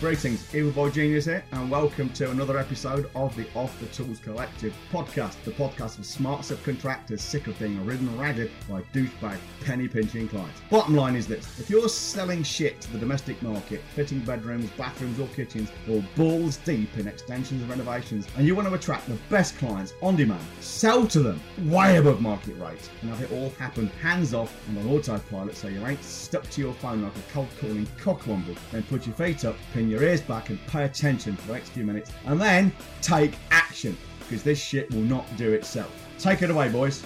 Greetings, Evil Boy Genius here, and welcome to another episode of the Off the Tools Collective podcast, the podcast for smart subcontractors sick of being ridden ragged by douchebag penny pinching clients. Bottom line is this if you're selling shit to the domestic market, fitting bedrooms, bathrooms, or kitchens, or balls deep in extensions and renovations, and you want to attract the best clients on demand, sell to them way above market rate, and have it all happen hands off and on autopilot so you ain't stuck to your phone like a cold calling cockwomble, then put your feet up, pin your ears back and pay attention for the next few minutes and then take action because this shit will not do itself. Take it away, boys.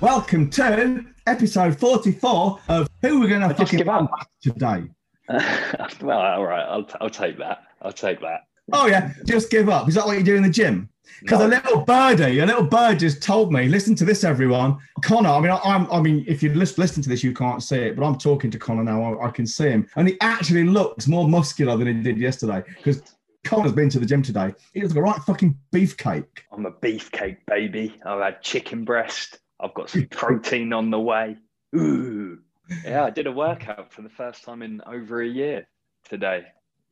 Welcome to episode 44 of Who We're Going to Fucking give up. today. well, all right, I'll, I'll take that. I'll take that. Oh, yeah, just give up. Is that what you do in the gym? Because No. a little birdie, a little bird just told me, listen to this, everyone. Connor, I mean, I, I'm, I mean, if you listen, listen to this, you can't see it, but I'm talking to Connor now. I, I can see him. And he actually looks more muscular than he did yesterday because Connor's been to the gym today. He looks like a right fucking beefcake. I'm a beefcake baby. I've had chicken breast. I've got some protein on the way. Ooh. Yeah, I did a workout for the first time in over a year today.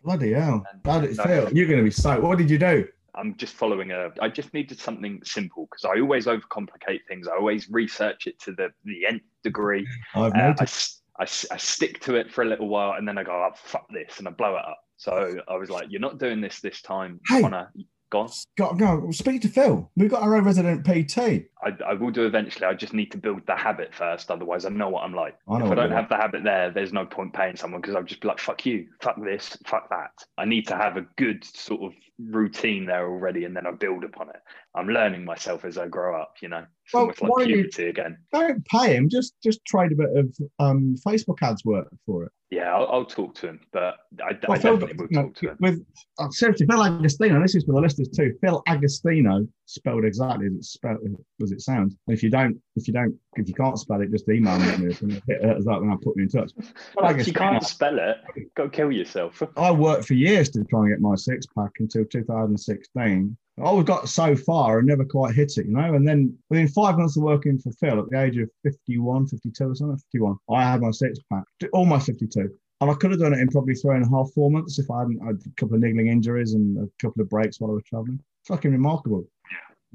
Bloody hell. And- How did it feel? You're going to be so. What did you do? I'm just following a. I just needed something simple because I always overcomplicate things. I always research it to the the nth degree. I've Uh, I, noticed. s- I s- I stick to it for a little while and then I go, oh, fuck this, and I blow it up. So I was like, you're not doing this this time, Hey. Connor. Go on. Got go. Speak to Phil. We've got our own resident PT. I, I will do eventually. I just need to build the habit first. Otherwise, I know what I'm like. I if I don't have the habit there, there's no point paying someone because I'll just be like, fuck you, fuck this, fuck that. I need to have a good sort of routine there already and then I build upon it. I'm learning myself as I grow up, you know. It's Well, almost like why don't you- again. Don't pay him. Just just trade a bit of um, Facebook ads work for it. Yeah, I'll, I'll talk to him, but I, Well, I Phil, definitely will you know, talk to him. with oh, seriously, Phil Agostino. This is for the listeners too. Phil Agostino, spelled exactly as it spelled as it sounds. And if you don't, if you don't, if you can't spell it, just email me and hit us up, and I'll put you in touch. Phil If you can't spell it, go kill yourself. I worked for years to try and get my six pack until 2016. I always got so far and never quite hit it, you know. And then within five months of working for Phil at the age of 51, 52 or something, 51, I had my six pack, almost 52. And I could have done it in probably three and a half, four months if I hadn't had a couple of niggling injuries and a couple of breaks while I was traveling. Fucking remarkable.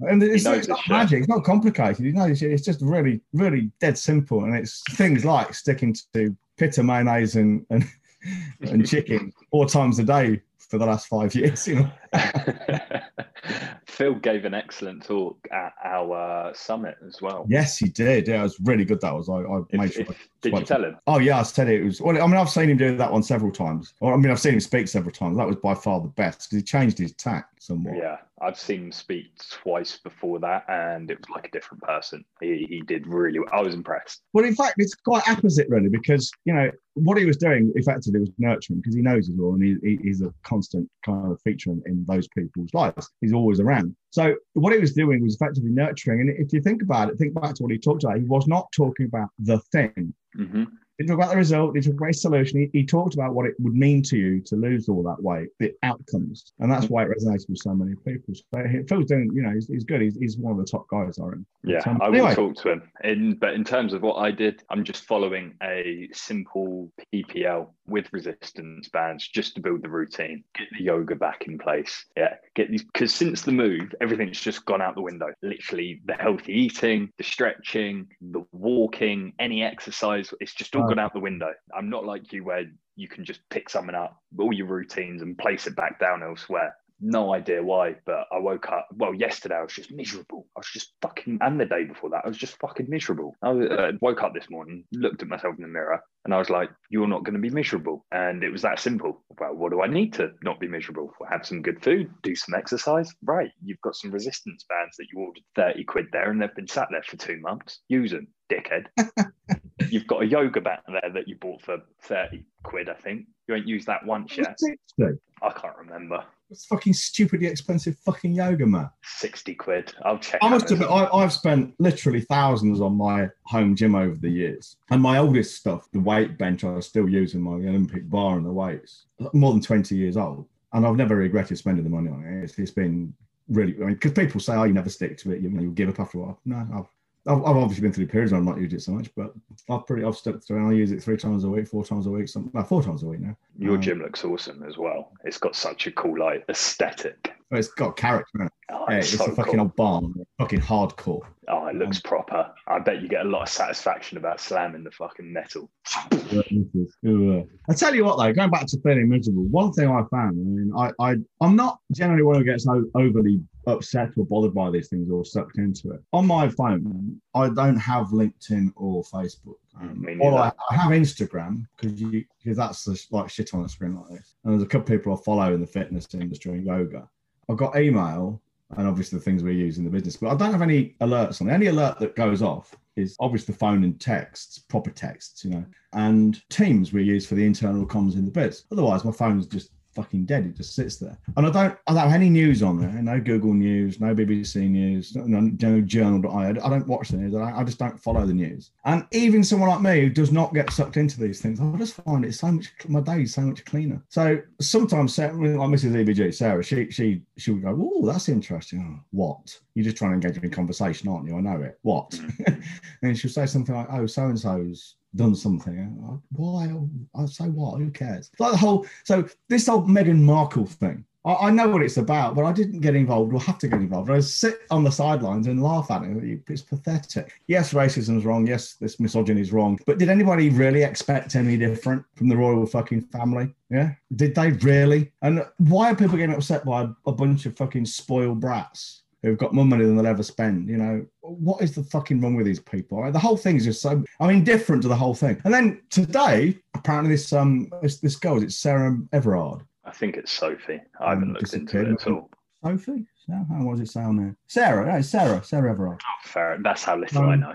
And it's, it's not shit. magic. It's not complicated. You know, it's, it's just really, really dead simple. And it's things like sticking to pita mayonnaise and and, and chicken four times a day for the last five years. You know, Phil gave an excellent talk at our uh, summit as well. yes, he did. Yeah, it was really good. That was. I, I If- made sure. if- did you tell him? Oh yeah, I said it. It was. Well, I mean, I've seen him do that one several times. Or I mean, I've seen him speak several times. That was by far the best because he changed his tack somewhat. Yeah, I've seen him speak twice before that, and it was like a different person. He, he did really. well. I was impressed. Well, in fact, it's quite opposite, really, because you know what he was doing effectively was nurturing because he knows his law and he, he, he's a constant kind of feature in, in those people's lives. He's always around. So what he was doing was effectively nurturing. And if you think about it, think back to what he talked about. He was not talking about the thing. hmm He talked about the result. He talked about his solution. He, he talked about what it would mean to you to lose all that weight, the outcomes, and that's mm-hmm. why it resonated with so many people. So he, Phil's doing, you know, he's, he's good. He's, he's one of the top guys, I reckon. Yeah, So, I will talk to him. In but in terms of what I did, I'm just following a simple PPL with resistance bands just to build the routine, get the yoga back in place. Yeah, get these because since the move, everything's just gone out the window. Literally, the healthy eating, the stretching, the walking, any exercise, it's just all Right. gone out the window. I'm not like you where you can just pick something up, all your routines, and place it back down elsewhere. No idea why, but I woke up. Well, yesterday I was just miserable. I was just fucking, and the day before that, I was just fucking miserable. I was, uh, woke up this morning, looked at myself in the mirror, and I was like, "You're not going to be miserable." And it was that simple. Well, what do I need to not be miserable? Well, have some good food, do some exercise. Right, you've got some resistance bands that you ordered thirty quid there, and they've been sat there for two months. Use them, dickhead. you've got a yoga mat there that you bought for thirty quid, I think. You ain't used that once yet. 60. I can't remember. It's fucking stupidly expensive fucking yoga mat. 60 quid. I'll check. I must admit, I, I've spent literally thousands on my home gym over the years. And my oldest stuff, the weight bench, I still using my Olympic bar and the weights, more than 20 years old. And I've never regretted spending the money on it. It's, it's been really, I mean, because people say, oh, you never stick to it, you, know, you give up after a while. No, I've, I've, I've obviously been through periods where I've not used it so much, but I've pretty I've stuck through. and I use it three times a week, four times a week, some no, four times a week now. Your Um, gym looks awesome as well. It's got such a cool like aesthetic. It's got character. it? Oh, Yeah, it's it's so a fucking cool. old barn, fucking hardcore. Oh, it looks proper. I bet you get a lot of satisfaction about slamming the fucking metal. I tell you what, though, going back to feeling miserable, one thing I found, I mean, I, I, I'm not generally one who gets overly upset or bothered by these things or sucked into it. On my phone, I don't have LinkedIn or Facebook. Um, or I. I have Instagram because you because that's the, like shit on a screen like this. And there's a couple people I follow in the fitness industry and yoga. I've got email and obviously the things we use in the business, but I don't have any alerts on it. Any alert that goes off is obviously the phone and texts, proper texts, you know, and Teams we use for the internal comms in the biz. Otherwise, my phone's just fucking dead. It just sits there, and I don't, I don't have any news on there. No Google News, no BBC News, no, no journal.io. I don't watch the news. I, I just don't follow the news. And even someone like me who does not get sucked into these things, I just find it so much. My day is so much cleaner. So sometimes, Sarah, like Mrs. EBG, Sarah, she she she would go, "Oh, that's interesting. Oh, what? You're just trying to engage in conversation, aren't you? I know it. What?" Mm. and she'll say something like, "Oh, so and so's done something." Why? I say what? Who cares? Like the whole. So this whole Meghan Markle thing. I, I know what it's about, but I didn't get involved or have to get involved. I sit on the sidelines and laugh at it. It's pathetic. Yes, racism's wrong. Yes, this misogyny is wrong. But did anybody really expect any different from the royal fucking family? Yeah. Did they really? And why are people getting upset by a, a bunch of fucking spoiled brats? Who've got more money than they'll ever spend, you know? What is the fucking wrong with these people? The whole thing is just so I'm indifferent to the whole thing. And then today, apparently this um this, this girl, it's Sarah Everard. I think it's Sophie. I haven't Um, looked into it at all. Sophie? Sarah? How was it on there? Sarah, no, Sarah, Sarah Everard. Fair. That's how little I Um, know.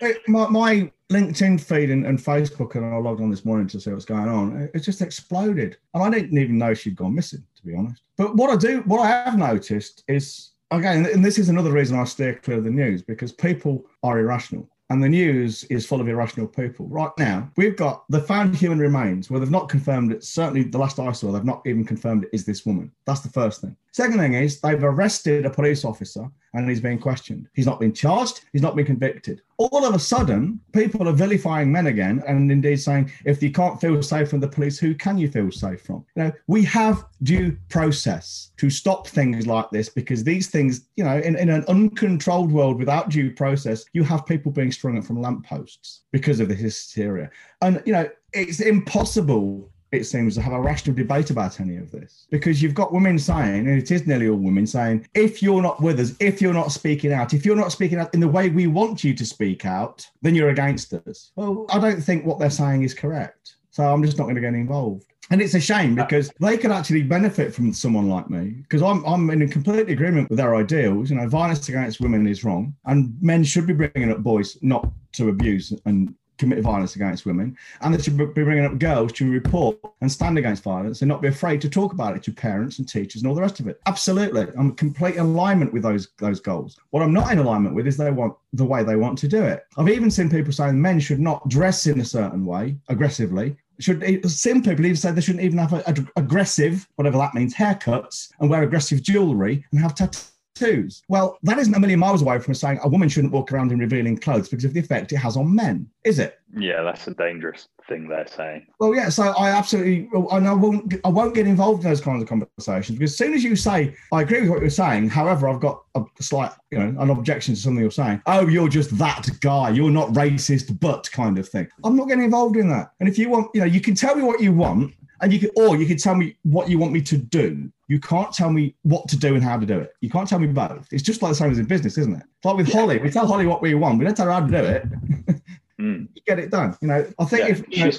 It, my, my LinkedIn feed and, and Facebook, and I logged on this morning to see what's going on. It, it just exploded, and I didn't even know she'd gone missing, to be honest. But what I do, what I have noticed is again, and this is another reason I steer clear of the news because people are irrational. And the news is full of irrational people. Right now, we've got the found human remains where they've not confirmed it. Certainly, the last I saw, they've not even confirmed it is this woman. That's the first thing. Second thing is they've arrested a police officer and he's being questioned. He's not been charged, he's not been convicted. All of a sudden, people are vilifying men again and indeed saying, if you can't feel safe from the police, who can you feel safe from? You know, we have due process to stop things like this because these things, you know, in, in an uncontrolled world without due process, you have people being strung up from lampposts because of the hysteria. And, you know, it's impossible it seems to have a rational debate about any of this because you've got women saying, and it is nearly all women saying, if you're not with us, if you're not speaking out, if you're not speaking out in the way we want you to speak out, then you're against us. Well, I don't think what they're saying is correct. So I'm just not going to get involved. And it's a shame uh, because they could actually benefit from someone like me because I'm, I'm in complete agreement with their ideals. You know, violence against women is wrong and men should be bringing up boys not to abuse and commit violence against women, and they should be bringing up girls to report and stand against violence and not be afraid to talk about it to parents and teachers and all the rest of it. Absolutely, I'm in complete alignment with those those goals. What I'm not in alignment with is they want the way they want to do it. I've even seen people saying men should not dress in a certain way aggressively. Should some people even say they shouldn't even have a, a- aggressive, whatever that means, haircuts and wear aggressive jewelry and have tattoos tattoos. Well, that isn't a million miles away from saying a woman shouldn't walk around in revealing clothes because of the effect it has on men, is it? Yeah, that's a dangerous thing they're saying. Well, yeah. So I absolutely, and I won't, I won't get involved in those kinds of conversations because as soon as you say, I agree with what you're saying. However, I've got a slight, you know, an objection to something you're saying. Oh, you're just that guy. You're not racist, but kind of thing. I'm not getting involved in that. And if you want, you know, you can tell me what you want, and you can, or you can tell me what you want me to do. You can't tell me what to do and how to do it. You can't tell me both. It's just like the same as in business, isn't it? It's like with Holly, we tell Holly what we want. We don't tell her how to do it. Mm. Get it done. You know, I think Yeah, if you know,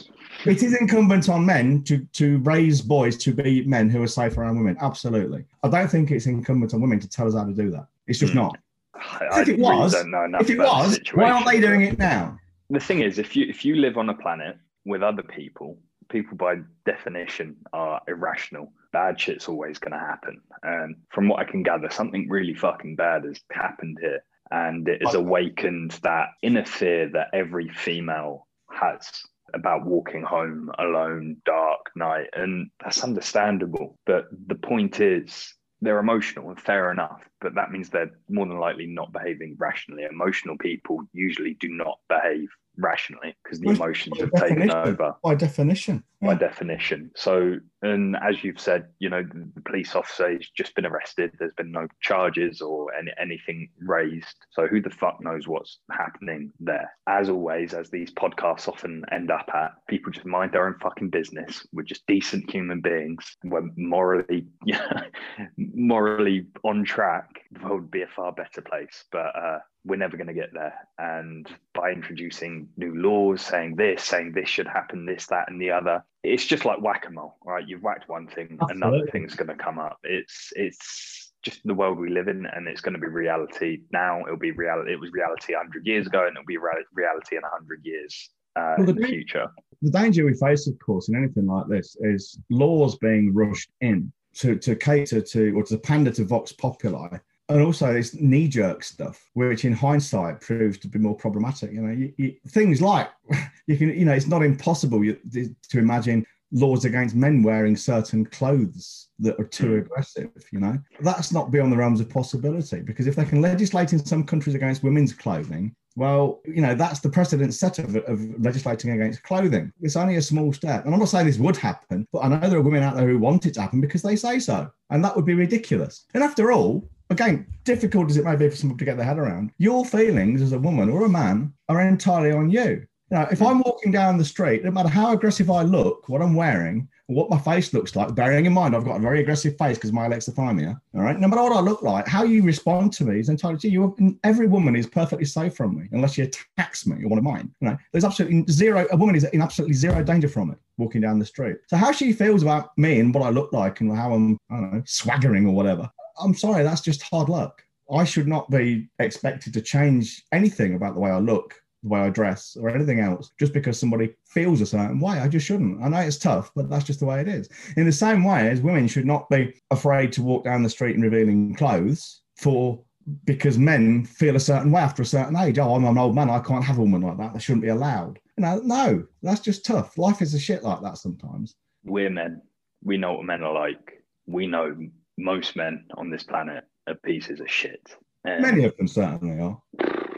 it is incumbent on men to to raise boys to be men who are safe around women. Absolutely. I don't think it's incumbent on women to tell us how to do that. It's just Hmm. not. I, If it was- If it was, why aren't they doing it now? the thing is if you if you live on a planet with other people people by definition are irrational bad shit's always going to happen. And from what i can gather something really fucking bad has happened here and it has awakened that inner fear that every female has about walking home alone dark night and that's understandable. But the point is they're emotional and fair enough but that means they're more than likely not behaving rationally. Emotional people usually do not behave rationally because the emotions have taken over. By definition by definition. So and as you've said you know the, police officer has just been arrested. There's been no charges or any, anything raised. So who the fuck knows what's happening there? As always as these podcasts often end up at people just mind their own fucking business. We're just decent human beings. We're morally morally on track. The world would be a far better place but uh we're never going to get there. And by introducing new laws, saying this, saying this should happen, this, that, and the other, it's just like whack a mole, right? You've whacked one thing, Absolutely. another thing's going to come up. It's it's just the world we live in, and it's going to be reality now. It'll be reality. It was reality 100 years ago, and it'll be reality in 100 years uh, well, the in the future. The danger we face, of course, in anything like this is laws being rushed in to, to cater to or to pander to Vox Populi and also this knee-jerk stuff, which in hindsight proves to be more problematic. You know, you, you, things like you can, you know, it's not impossible to imagine laws against men wearing certain clothes that are too hmm. aggressive. You know, that's not beyond the realms of possibility because if they can legislate in some countries against women's clothing, well, you know, that's the precedent set of, of legislating against clothing. It's only a small step. And I'm not saying this would happen, but I know there are women out there who want it to happen because they say so. And that would be ridiculous. And after all, again, difficult as it may be for someone to get their head around, your feelings as a woman or a man are entirely on you. You know, if I'm walking down the street, no matter how aggressive I look, what I'm wearing, what my face looks like, bearing in mind I've got a very aggressive face because my alexithymia, all right? No matter what I look like, how you respond to me is entirely to you. Every woman is perfectly safe from me unless she attacks me or one of mine. You know, there's absolutely zero, a woman is in absolutely zero danger from it walking down the street. So how she feels about me and what I look like and how I'm, I don't know, swaggering or whatever, I'm sorry, that's just hard luck. I should not be expected to change anything about the way I look, the way I dress, or anything else just because somebody feels a certain way. I just shouldn't. I know it's tough, but that's just the way it is. In the same way as women should not be afraid to walk down the street in revealing clothes for because men feel a certain way after a certain age. Oh, I'm an old man. I can't have a woman like that. That shouldn't be allowed. You know, no, that's just tough. Life is a shit like that sometimes. We're men. We know what men are like. We know most men on this planet are pieces of shit. Um, Many of them certainly are.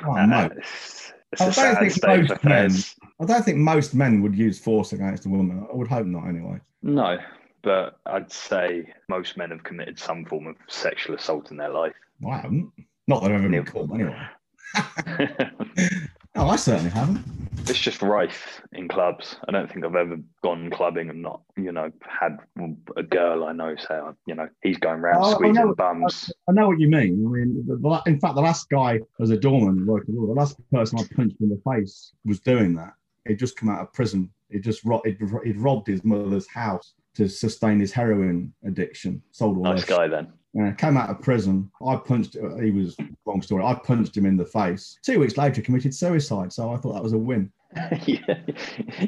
Oh, uh, it's, it's I, don't think most men, I don't think most men would use force against a woman. I would hope not, anyway. No, but I'd say most men have committed some form of sexual assault in their life. Well, I haven't. Not that I've ever been caught, anyway. no, I certainly haven't it's just rife in clubs. I don't think I've ever gone clubbing and not, you know, had a girl I know say, oh, you know, he's going around oh, squeezing I know, bums. I, I, know what you mean. I mean, the, in fact, the last guy as a doorman working, the last person I punched in the face was doing that. He'd just come out of prison. He just he'd, he'd robbed his mother's house to sustain his heroin addiction. Sold all nice guy then. Uh, came out of prison. I punched. He was long story. I punched him in the face. Two weeks later, committed suicide. So I thought that was a win. yeah.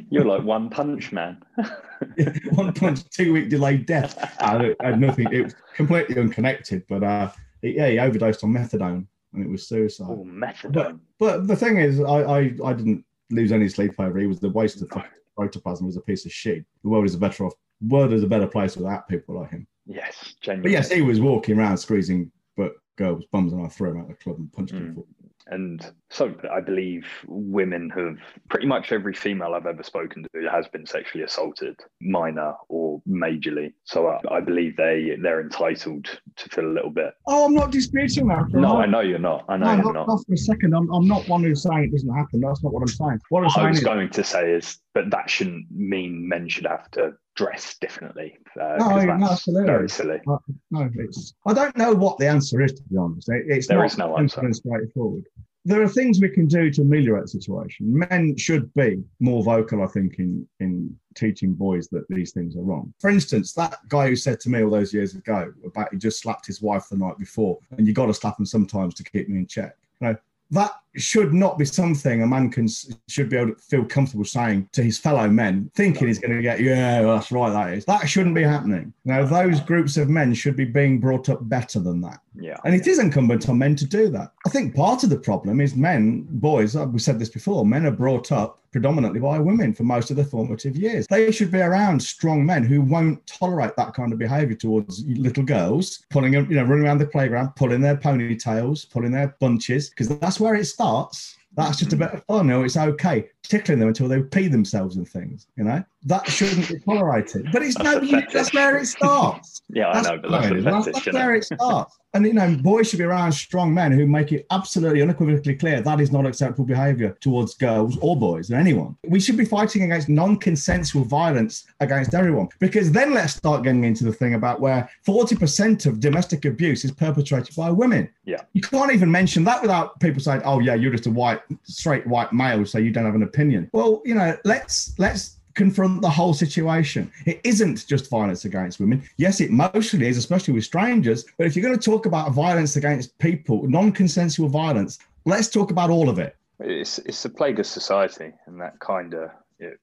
You're like one punch man. one punch, two week delayed death. I had nothing. It was completely unconnected. But uh, yeah, he overdosed on methadone and it was suicide. Oh, methadone. But, but the thing is, I, I, I didn't lose any sleep over. He was the waste of protoplasm. He was a piece of shit. The world is a better off. World is a better place without people like him. Yes, genuinely. But yes, he was walking around squeezing but girls' bums, and I threw him out of the club and punched mm. him. And so I believe women have pretty much every female I've ever spoken to has been sexually assaulted, minor or majorly. So I, I believe they they're entitled to feel a little bit. Oh, I'm not disputing that. No, I know you're not. I know no, you're not. not. for a second. I'm, I'm not one who's saying it doesn't happen. That's not what I'm saying. What I'm I saying was is, going to say is, but that shouldn't mean men should have to dress differently. Uh, no, no, absolutely. Very silly. Uh, no, it's. I don't know what the answer is to be honest. It, it's there not is no answer. straightforward there are things we can do to ameliorate the situation. Men should be more vocal, I think, in, in teaching boys that these things are wrong. For instance, that guy who said to me all those years ago about he just slapped his wife the night before, and you got to slap him sometimes to keep me in check. You know, that should not be something a man can should be able to feel comfortable saying to his fellow men, thinking he's going to get, yeah, that's right, that is. That shouldn't be happening. Now, those groups of men should be being brought up better than that. Yeah. And it is incumbent on men to do that. I think part of the problem is men, boys, uh, we said this before, men are brought up predominantly by women for most of their formative years. They should be around strong men who won't tolerate that kind of behavior towards little girls, pulling them, you know, running around the playground, pulling their ponytails, pulling their bunches, because that's where it starts. That's just a bit of fun. No, it's okay tickling them until they pee themselves and things. You know that shouldn't be tolerated. But it's That's no, you, that's where it starts. Yeah, I know, but that's fine. That's- that's where it? starts. And you know, boys should be around strong men who make it absolutely unequivocally clear that is not acceptable behaviour towards girls or boys or anyone. We should be fighting against non-consensual violence against everyone. Because then let's start getting into the thing about where 40% of domestic abuse is perpetrated by women. Yeah. You can't even mention that without people saying, "Oh yeah, you're just a white, straight white male, so you don't have an opinion." Well, you know, let's let's confront the whole situation. It isn't just violence against women. Yes, it mostly is, especially with strangers. But if you're going to talk about violence against people, non-consensual violence, let's talk about all of it. It's it's a plague of society, and that kind of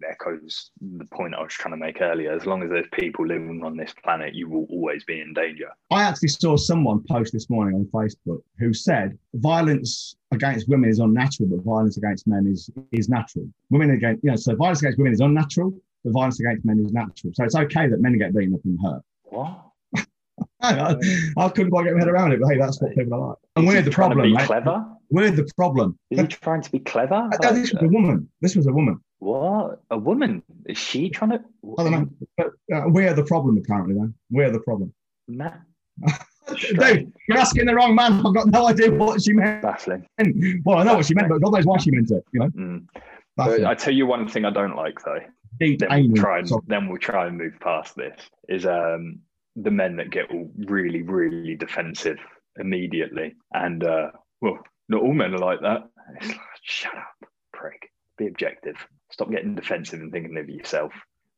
echoes the point I was trying to make earlier. As long as there's people living on this planet, you will always be in danger. I actually saw someone post this morning on Facebook who said violence against women is unnatural, but violence against men is is natural. Women against you know, so violence against women is unnatural, but violence against men is natural. So it's okay that men get beaten up and hurt. What? I, I couldn't quite get my head around it, but hey, that's what people are like. And we're he the trying problem. To be mate. clever? We're the problem. Is he trying to be clever? No, this was a woman. This was a woman. What? A woman? Is she trying to? I don't know. Uh, we're the problem, apparently, then. We're the problem. Man, Dave, you're asking the wrong man. I've got no idea what she meant. baffling. Well, I know what she meant, but God knows why she meant it. You know, Mm. that's But it. I tell you one thing I don't like though. Deep Then we'll try and then we'll try and move past this. Is um the men that get all really really defensive immediately, and uh, well, not all men are like that. It's like, shut up, prick. Be objective. Stop getting defensive and thinking of yourself.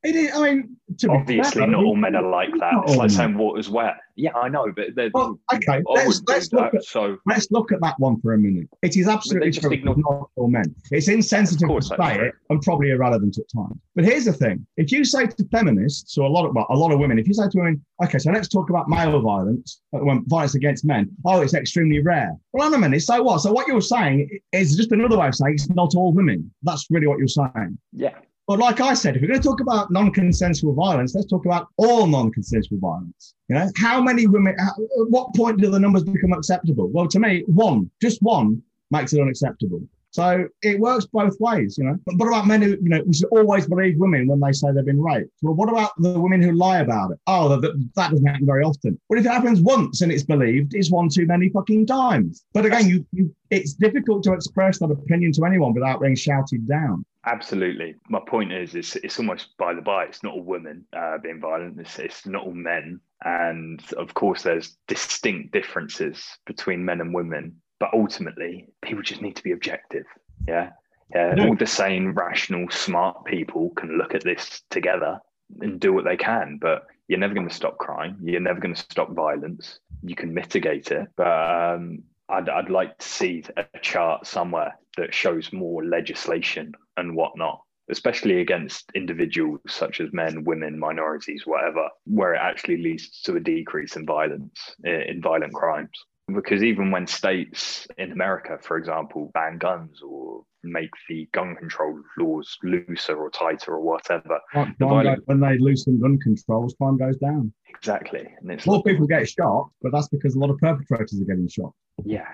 It is. I mean, to be Obviously, fair, not I mean, all men are like that. It's like saying water's wet. Yeah, I know, but they're, Well, okay, let's- let's look that. at- so Let's look at that one for a minute. It is absolutely true. Not all men. It's insensitive to say it and probably irrelevant at times. But here's the thing: if you say to feminists or a lot of well, a lot of women, if you say to women, "Okay, so let's talk about male violence, uh, when violence against men," oh, it's extremely rare. Well, on a minute. So what? So what you're saying is just another way of saying it's not all women. That's really what you're saying. yeah, But like I said, if we're going to talk about non-consensual violence, let's talk about all non-consensual violence. You know, how many women? At what point do the numbers become acceptable? Well, to me, one, just one, makes it unacceptable. So it works both ways, you know. But what about men who, you know, we should always believe women when they say they've been raped? Well, what about the women who lie about it? Oh, that, that doesn't happen very often. But if it happens once and it's believed, it's one too many fucking times. But again, you, you it's difficult to express that opinion to anyone without being shouted down. Absolutely. My point is, it's it's almost by the by. It's not all women uh, being violent. It's it's not all men, and of course, there's distinct differences between men and women. But ultimately, people just need to be objective. Yeah, yeah. Yeah. All the sane, rational, smart people can look at this together and do what they can. But you're never going to stop crime. You're never going to stop violence. You can mitigate it, but um, I'd, I'd like to see a chart somewhere that shows more legislation and whatnot, especially against individuals such as men, women, minorities, whatever, where it actually leads to a decrease in violence, in in violent crimes. Because even when states in America, for example, ban guns or make the gun control laws looser or tighter or whatever, Crime The when they loosen gun controls, crime goes down. exactly. And it's More like, people get shot, but that's because a lot of perpetrators are getting shot. yeah.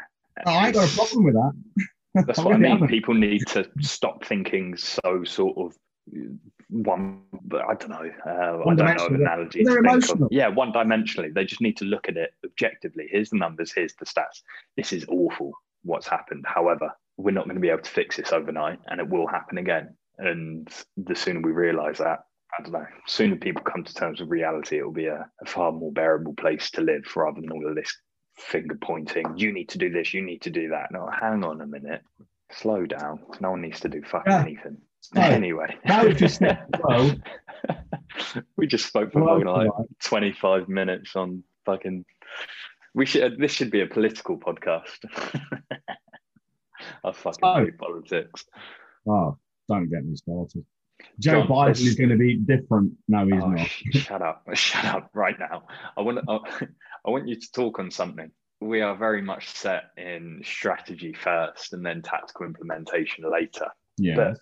I ain't got a problem with that. That's what I mean. People need to stop thinking so sort of one. But I don't know. Uh, I don't know of One-dimensional. analogy. They're to of. Yeah, one dimensionally. They just need to look at it objectively. Here's the numbers. Here's the stats. This is awful. What's happened? However, we're not going to be able to fix this overnight, and it will happen again. And the sooner we realise that, I don't know. Sooner people come to terms with reality, it will be a, a far more bearable place to live, rather than all of this finger pointing. You need to do this. You need to do that. No, hang on a minute. Slow down. No one needs to do fucking Yeah. anything. No, anyway, that was just well, we just spoke for well, like right. 25 minutes on fucking. We should. This should be a political podcast. I fucking Oh. hate politics. Oh, don't get me started. Joe John, Biden let's- is going to be different. No, he's Oh, not. shut up! Shut up right now. I want. I, I want you to talk on something. we are very much set in strategy first and then tactical implementation later. Yeah. But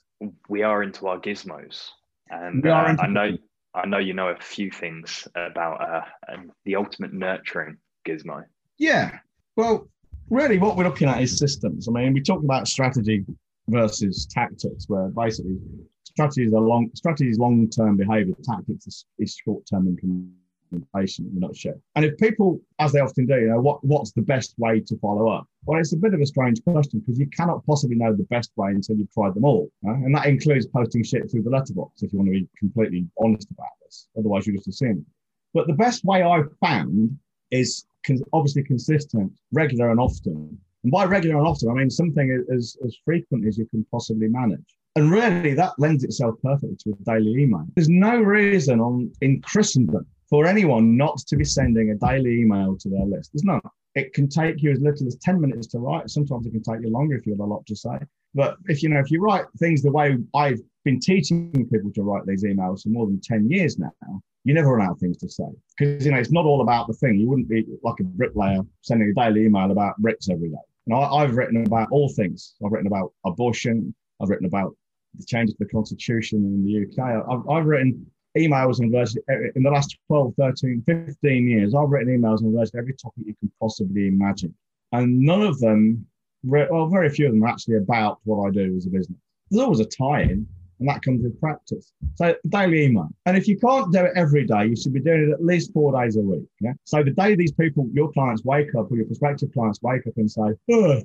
we are into our gizmos, and are uh, into I know I know you know a few things about uh, um, the ultimate nurturing gizmo. Yeah. Well, really, what we're looking at is systems. I mean, we talk about strategy versus tactics, where basically strategy is a long strategy is long term behavior. Tactics is, is short term implementation in a nutshell. And if people, as they often do, you know, what what's the best way to follow up? Well, it's a bit of a strange question because you cannot possibly know the best way until you've tried them all, right? and that includes posting shit through the letterbox. If you want to be completely honest about this, otherwise you just assume. But the best way I've found is con- obviously consistent, regular, and often. And by regular and often, I mean something as, as frequent as you can possibly manage. And really, that lends itself perfectly to a daily email. There's no reason on in Christendom for anyone not to be sending a daily email to their list. There's none. It can take you as little as 10 minutes to write. Sometimes it can take you longer if you have a lot to say. But if you know, if you write things the way I've been teaching people to write these emails for more than 10 years now, you never run out of things to say because you know it's not all about the thing. You wouldn't be like a bricklayer sending a daily email about bricks every day. And I, I've written about all things. I've written about abortion. I've written about the changes to the constitution in the UK. I've, I've written emails on virtually in the last 12, 13, 15 years. I've written emails on virtually every topic you can possibly imagine, and none of them, well, very few of them are actually about what I do as a business. There's always a tie-in, and that comes with practice. So daily email. And if you can't do it every day, you should be doing it at least four days a week. Yeah. So the day these people, your clients wake up or your prospective clients wake up and say,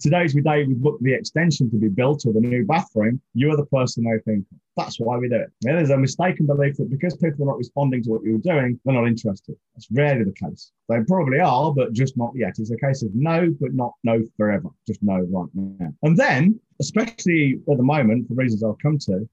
today's the day we booked the extension to be built or the new bathroom, you're the person they think. That's why we do it. Yeah, there's a mistaken belief that because people are not responding to what you're doing, they're not interested. That's rarely the case. They probably are, but just not yet. It's a case of no, but not no forever. Just no right now. And then, especially at the moment, for reasons I'll come to,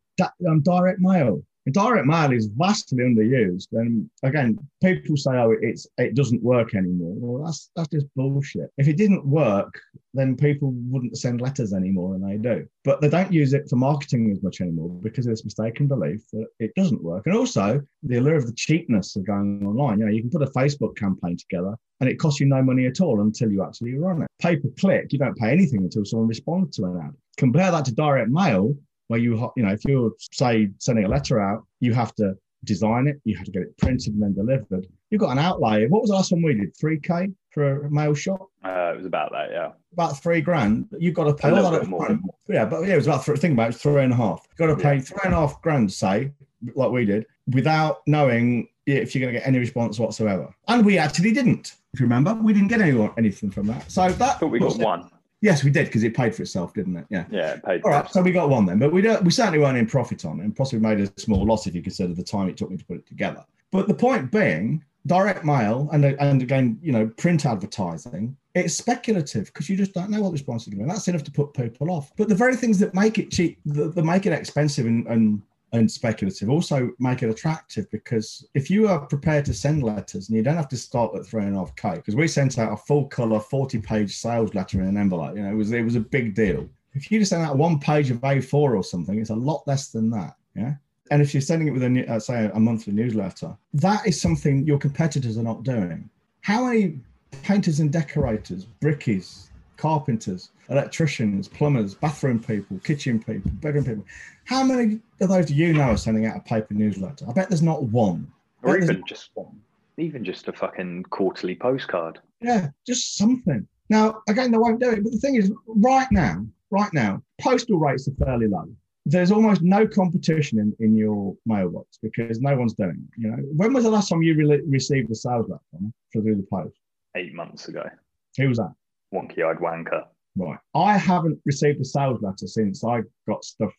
um, direct mail. Direct mail is vastly underused, and again, people say, "Oh, it's it doesn't work anymore." Well, that's that's just bullshit. If it didn't work, then people wouldn't send letters anymore, and they do. But they don't use it for marketing as much anymore because of this mistaken belief that it doesn't work, and also the allure of the cheapness of going online. You know, you can put a Facebook campaign together, and it costs you no money at all until you actually run it. Pay per click, you don't pay anything until someone responds to an ad. Compare that to direct mail where you you know if you're say sending a letter out you have to design it you have to get it printed and then delivered. You've got an outlay. What was the last one we did? 3k for a mail shop? Uh, it was about that, yeah. about three grand. You've got to pay A all little that more. yeah but yeah it was about three, think about it, three and a half. You've got to pay three and a half grand say like we did without knowing if you're going to get any response whatsoever. And we actually didn't if you remember. We didn't get any, anything from that. So that thought we got one. Yes we did because it paid for itself didn't it yeah Yeah, it paid. all right, so we got one then, but we don't, we certainly weren't in profit on it, and possibly made a small loss if you consider the time it took me to put it together. But the point being, direct mail and and again, you know, print advertising, it's speculative because you just don't know what the response is going to be. That's enough to put people off. But the very things that make it cheap, that, that make it expensive and, and and speculative. Also make it attractive because if you are prepared to send letters and you don't have to start at three and a half k because we sent out a full color 40 page sales letter in an envelope you know it was it was a big deal. If you just send out one page of a4 or something it's a lot less than that yeah? And if you're sending it with a uh, say a monthly newsletter that is something your competitors are not doing. How many painters and decorators brickies carpenters electricians plumbers bathroom people kitchen people bedroom people how many of those do you know are sending out a paper newsletter? I bet there's not one. Or even just one. even just a fucking quarterly postcard. Yeah, just something. Now, again, they won't do it. But the thing is, right now, right now, postal rates are fairly low. There's almost no competition in, in your mailbox because no one's doing it. You know, when was the last time you re- received a sales letter through the post? Eight months ago. Who was that? Wonky-eyed wanker. Right. I haven't received a sales letter since I got stuff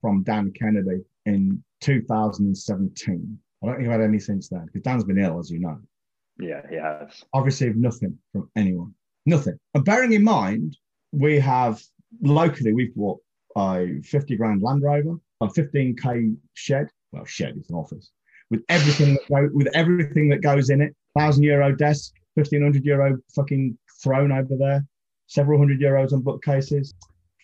from Dan Kennedy in 2017. I don't think I've had any since then because Dan's been ill, as you know. Yeah, he has. I've received nothing from anyone. Nothing. And bearing in mind, we have locally, we've bought a 50 grand Land Rover, a 15k shed. Well, shed is an office with everything that go, with everything that goes in it. Thousand euro desk, 1500 euro fucking throne over there, several hundred euros on bookcases.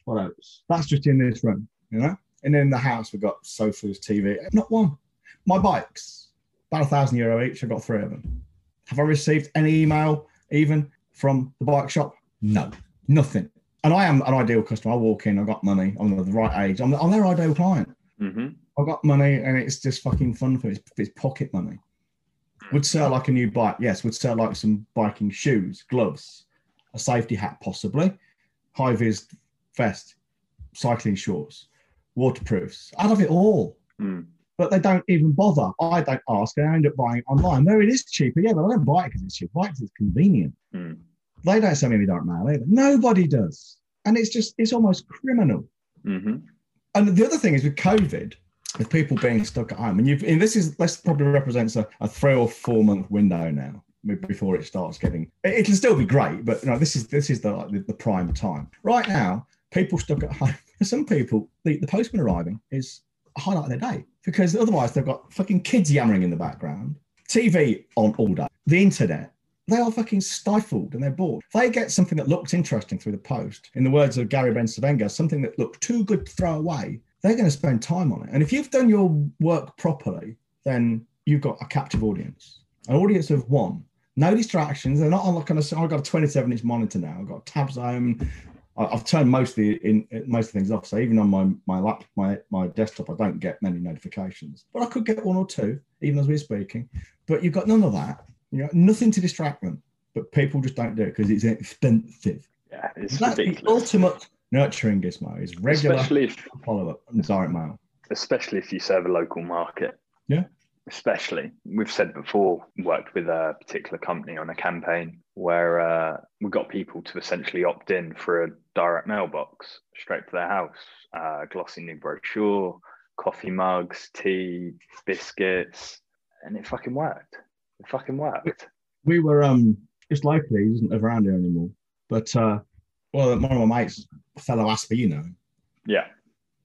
What else? That's just in this room, you know. And in the house, we've got sofas, TV. Not one. My bikes, about a thousand euro each. I've got three of them. Have I received any email even from the bike shop? No, nothing. And I am an ideal customer. I walk in, I've got money, I'm the right age, I'm, I'm their ideal client. Mm-hmm. I've got money and it's just fucking fun for me. It's, it's pocket money. Would sell like a new bike, yes. Would sell like some biking shoes, gloves, a safety hat, possibly, high vis vest, cycling shorts, waterproofs. I'd have it all. Mm. But they don't even bother. I don't ask. I end up buying it online. Where it is cheaper, yeah, but I don't buy it because it's cheap. Buy it because it's convenient. Mm. They don't send me any direct mail either. Nobody does. And it's just, it's almost criminal. Mm-hmm. And the other thing is with COVID, with people being stuck at home, and you've, and this is, this probably represents a, a three or four month window now before it starts getting, it, can still be great, but you know, this is, this is the, like, the, prime time. Right now, people stuck at home, for some people, the, the postman arriving is a highlight of their day because otherwise they've got fucking kids yammering in the background, TV on all day, the internet, they are fucking stifled and they're bored. If they get something that looks interesting through the post, in the words of Gary Bencivenga, something that looked too good to throw away, they're going to spend time on it. And if you've done your work properly, then you've got a captive audience, an audience of one. No distractions. They're not on like on oh, I've got a 27 inch monitor now. I've got tabs home. I've turned mostly in most of the things off. So even on my my lap, my my desktop, I don't get many notifications. But I could get one or two, even as we're speaking. But you've got none of that. You know, nothing to distract them, but people just don't do it because it's expensive. Yeah, it's That's ridiculous. the ultimate nurturing gizmo is regular follow up and direct mail. especially if you serve a local market. Yeah. Especially, we've said before, worked with a particular company on a campaign where uh, we got people to essentially opt in for a direct mailbox straight to their house, uh, glossy new brochure, coffee mugs, tea, biscuits, and it fucking worked. It fucking worked. We were um just locally, he live around here anymore. But uh well one of my mates, fellow Asper, you know. Yeah.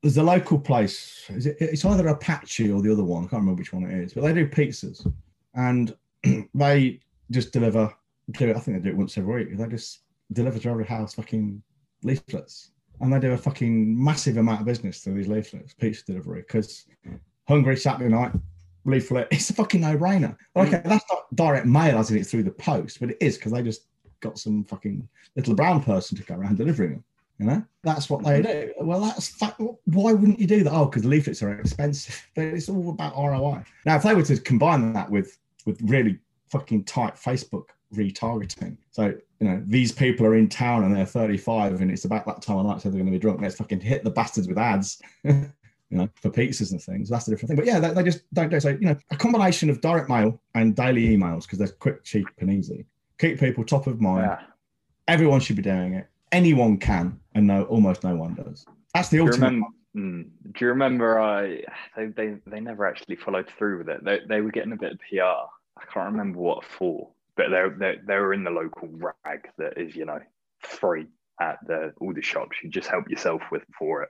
there's a local place. Is it, it's either Apache or the other one. I can't remember which one it is, but they do pizzas, and they just deliver. Do it. I think they do it once every week. They just deliver to every house fucking leaflets, and they do a fucking massive amount of business through these leaflets, pizza delivery. Because hungry Saturday night leaflet, it's a fucking no-brainer. Okay, mm. that's not direct mail as in it's through the post, but it is because they just got some fucking little brown person to go around delivering them. You know, that's what they do. Well, that's fa- why wouldn't you do that? Oh, because leaflets are expensive. But it's all about ROI. Now, if they were to combine that with with really fucking tight Facebook retargeting, so you know these people are in town and they're 35 and it's about that time of night, so they're going to be drunk. Let's fucking hit the bastards with ads. you know, for pizzas and things. That's the different thing. But yeah, they, they just don't do it. So, you know, a combination of direct mail and daily emails because they're quick, cheap, and easy. Keep people top of mind. Yeah. Everyone should be doing it. Anyone can, and no, almost no one does. That's the Do ultimate. remember? Mm, do you remember? I they, they they never actually followed through with it. They they were getting a bit of PR. I can't remember what for, but they they they were in the local rag that is you know free at the all the shops. You just help yourself with for it.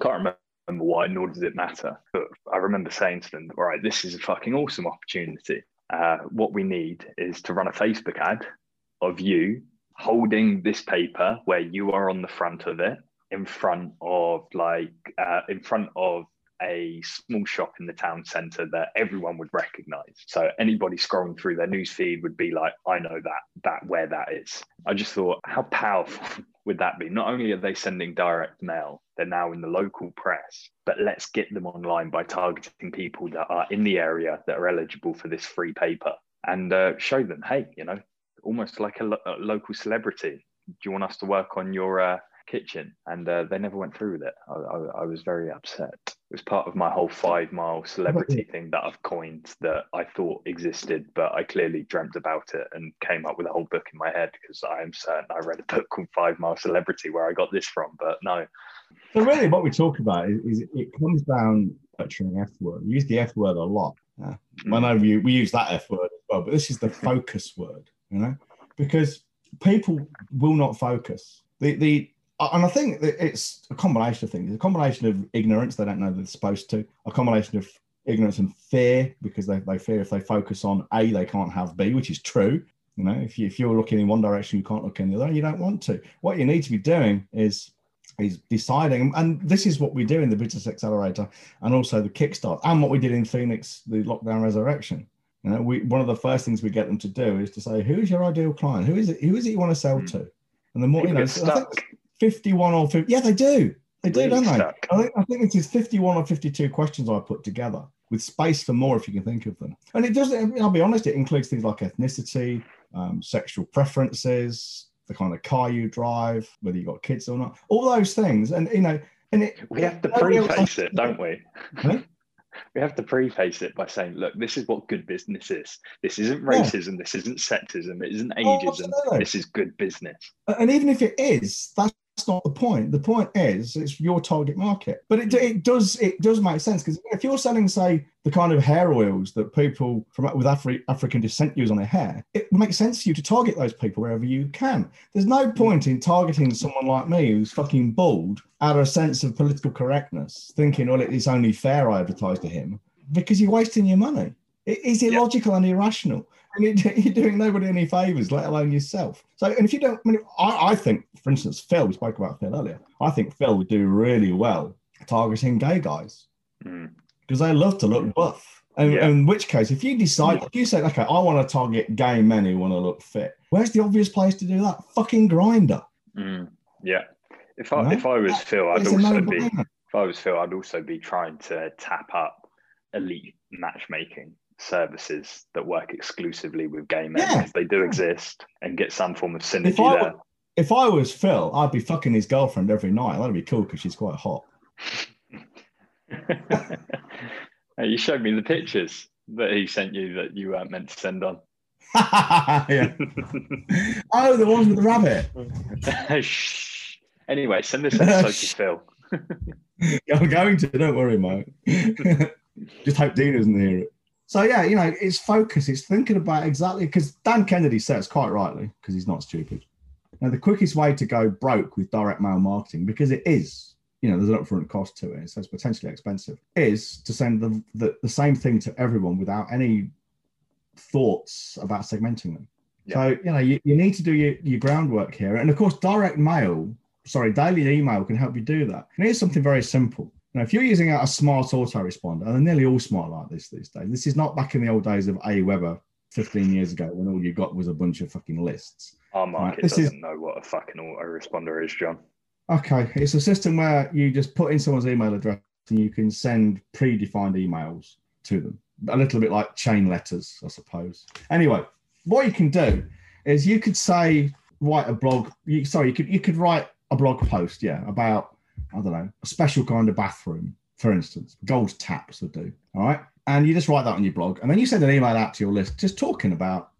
Can't remember why, nor does it matter. But I remember saying to them, "All right, this is a fucking awesome opportunity. Uh, what we need is to run a Facebook ad of you holding this paper where you are on the front of it in front of like uh, in front of a small shop in the town centre that everyone would recognise. So anybody scrolling through their news feed would be like, I know that that where that is. I just thought, how powerful would that be? Not only are they sending direct mail, they're now in the local press, but let's get them online by targeting people that are in the area that are eligible for this free paper and uh, show them, hey, you know, almost like a, lo- a local celebrity. Do you want us to work on your uh, kitchen? And uh, they never went through with it. I, I, I was very upset. It was part of my whole five mile celebrity thing that I've coined that I thought existed, but I clearly dreamt about it and came up with a whole book in my head because I am certain I read a book called Five Mile Celebrity where I got this from. But no, So really, what we talk about is, is it comes down butchering F word. We use the F word a lot. Yeah. I know we, we use that F word as well, but this is the focus word, you know, because people will not focus. The the and I think it's a combination of things. A combination of ignorance; they don't know they're supposed to. A combination of ignorance and fear because they, they fear if they focus on A, they can't have B, which is true. You know, if you if you're looking in one direction, you can't look in the other. and You don't want to. What you need to be doing is is deciding, and this is what we do in the Business Accelerator, and also the Kickstart, and what we did in Phoenix, the Lockdown Resurrection. You know, we one of the first things we get them to do is to say, "Who's your ideal client? Who is it? Who is it you want to sell Mm. to?" And the more People you know, get so I think stuck. fifty-one or 50, yeah, they do, they do, Really don't they? I think I think this is fifty-one or fifty-two questions I put together with space for more if you can think of them. And it doesn't. I'll be honest, it includes things like ethnicity, um, sexual preferences, the kind of car you drive, whether you've got kids or not, all those things. And you know, and it, We have to preface it, do don't we? Huh? We have to preface it by saying, look, this is what good business is. This isn't Yeah. racism. This isn't sexism. It isn't Oh, ageism. absolutely. this is good business. And even if it is, that's not the point. The point is it's your target market. But it, it does it does make sense because if you're selling, say, the kind of hair oils that people from with Afri- African descent use on their hair, it makes sense for you to target those people wherever you can. There's no point in targeting someone like me who's fucking bald out of a sense of political correctness, thinking, well, it's only fair I advertise to him, because you're wasting your money. It is Yeah. illogical and irrational and you- you're doing nobody any favors, let alone yourself. So, and if you don't, I mean, I, I think, for instance, Phil, we spoke about Phil earlier. I think Phil would do really well targeting gay guys Mm. because they love to look buff. And Yeah. in which case, if you decide, if you say, okay, I want to target gay men who want to look fit, where's the obvious place to do that? Fucking Grindr. Mm. Yeah. If I if I was Phil, I'd also be if I was Phil, I'd also be trying to tap up elite matchmaking services that work exclusively with gay men Yeah. because they do exist and get some form of If synergy I, there. if I was Phil, I'd be fucking his girlfriend every night. That'd be cool because she's quite hot. You showed me the pictures that he sent you that you weren't meant to send on. yeah. Oh, the ones with the rabbit. Shh. anyway, send this episode to Phil. I'm going to. Don't worry, mate. Just hope Dean doesn't hear it. So yeah, you know, it's focus. It's thinking about exactly because Dan Kennedy says quite rightly because he's not stupid. Now, the quickest way to go broke with direct mail marketing because it is, you know, there's an upfront cost to it, so it's potentially expensive, is to send the the, the same thing to everyone without any thoughts about segmenting them. So you know, you, you need to do your, your groundwork here, and of course, direct mail sorry, daily email can help you do that. And here's something very simple. Now, if you're using a smart autoresponder, and they're nearly all smart like this these days, this is not back in the old days of AWeber 15 years ago when all you got was a bunch of fucking lists. Our market this doesn't know what a fucking autoresponder is, John. Okay, it's a system where you just put in someone's email address and you can send predefined emails to them. A little bit like chain letters, I suppose. Anyway, what you can do is you could say write a blog. You, sorry, you could you could write a blog post, yeah, about I don't know a special kind of bathroom, for instance, gold taps would do. All right, and you just write that on your blog, and then you send an email out to your list, just talking about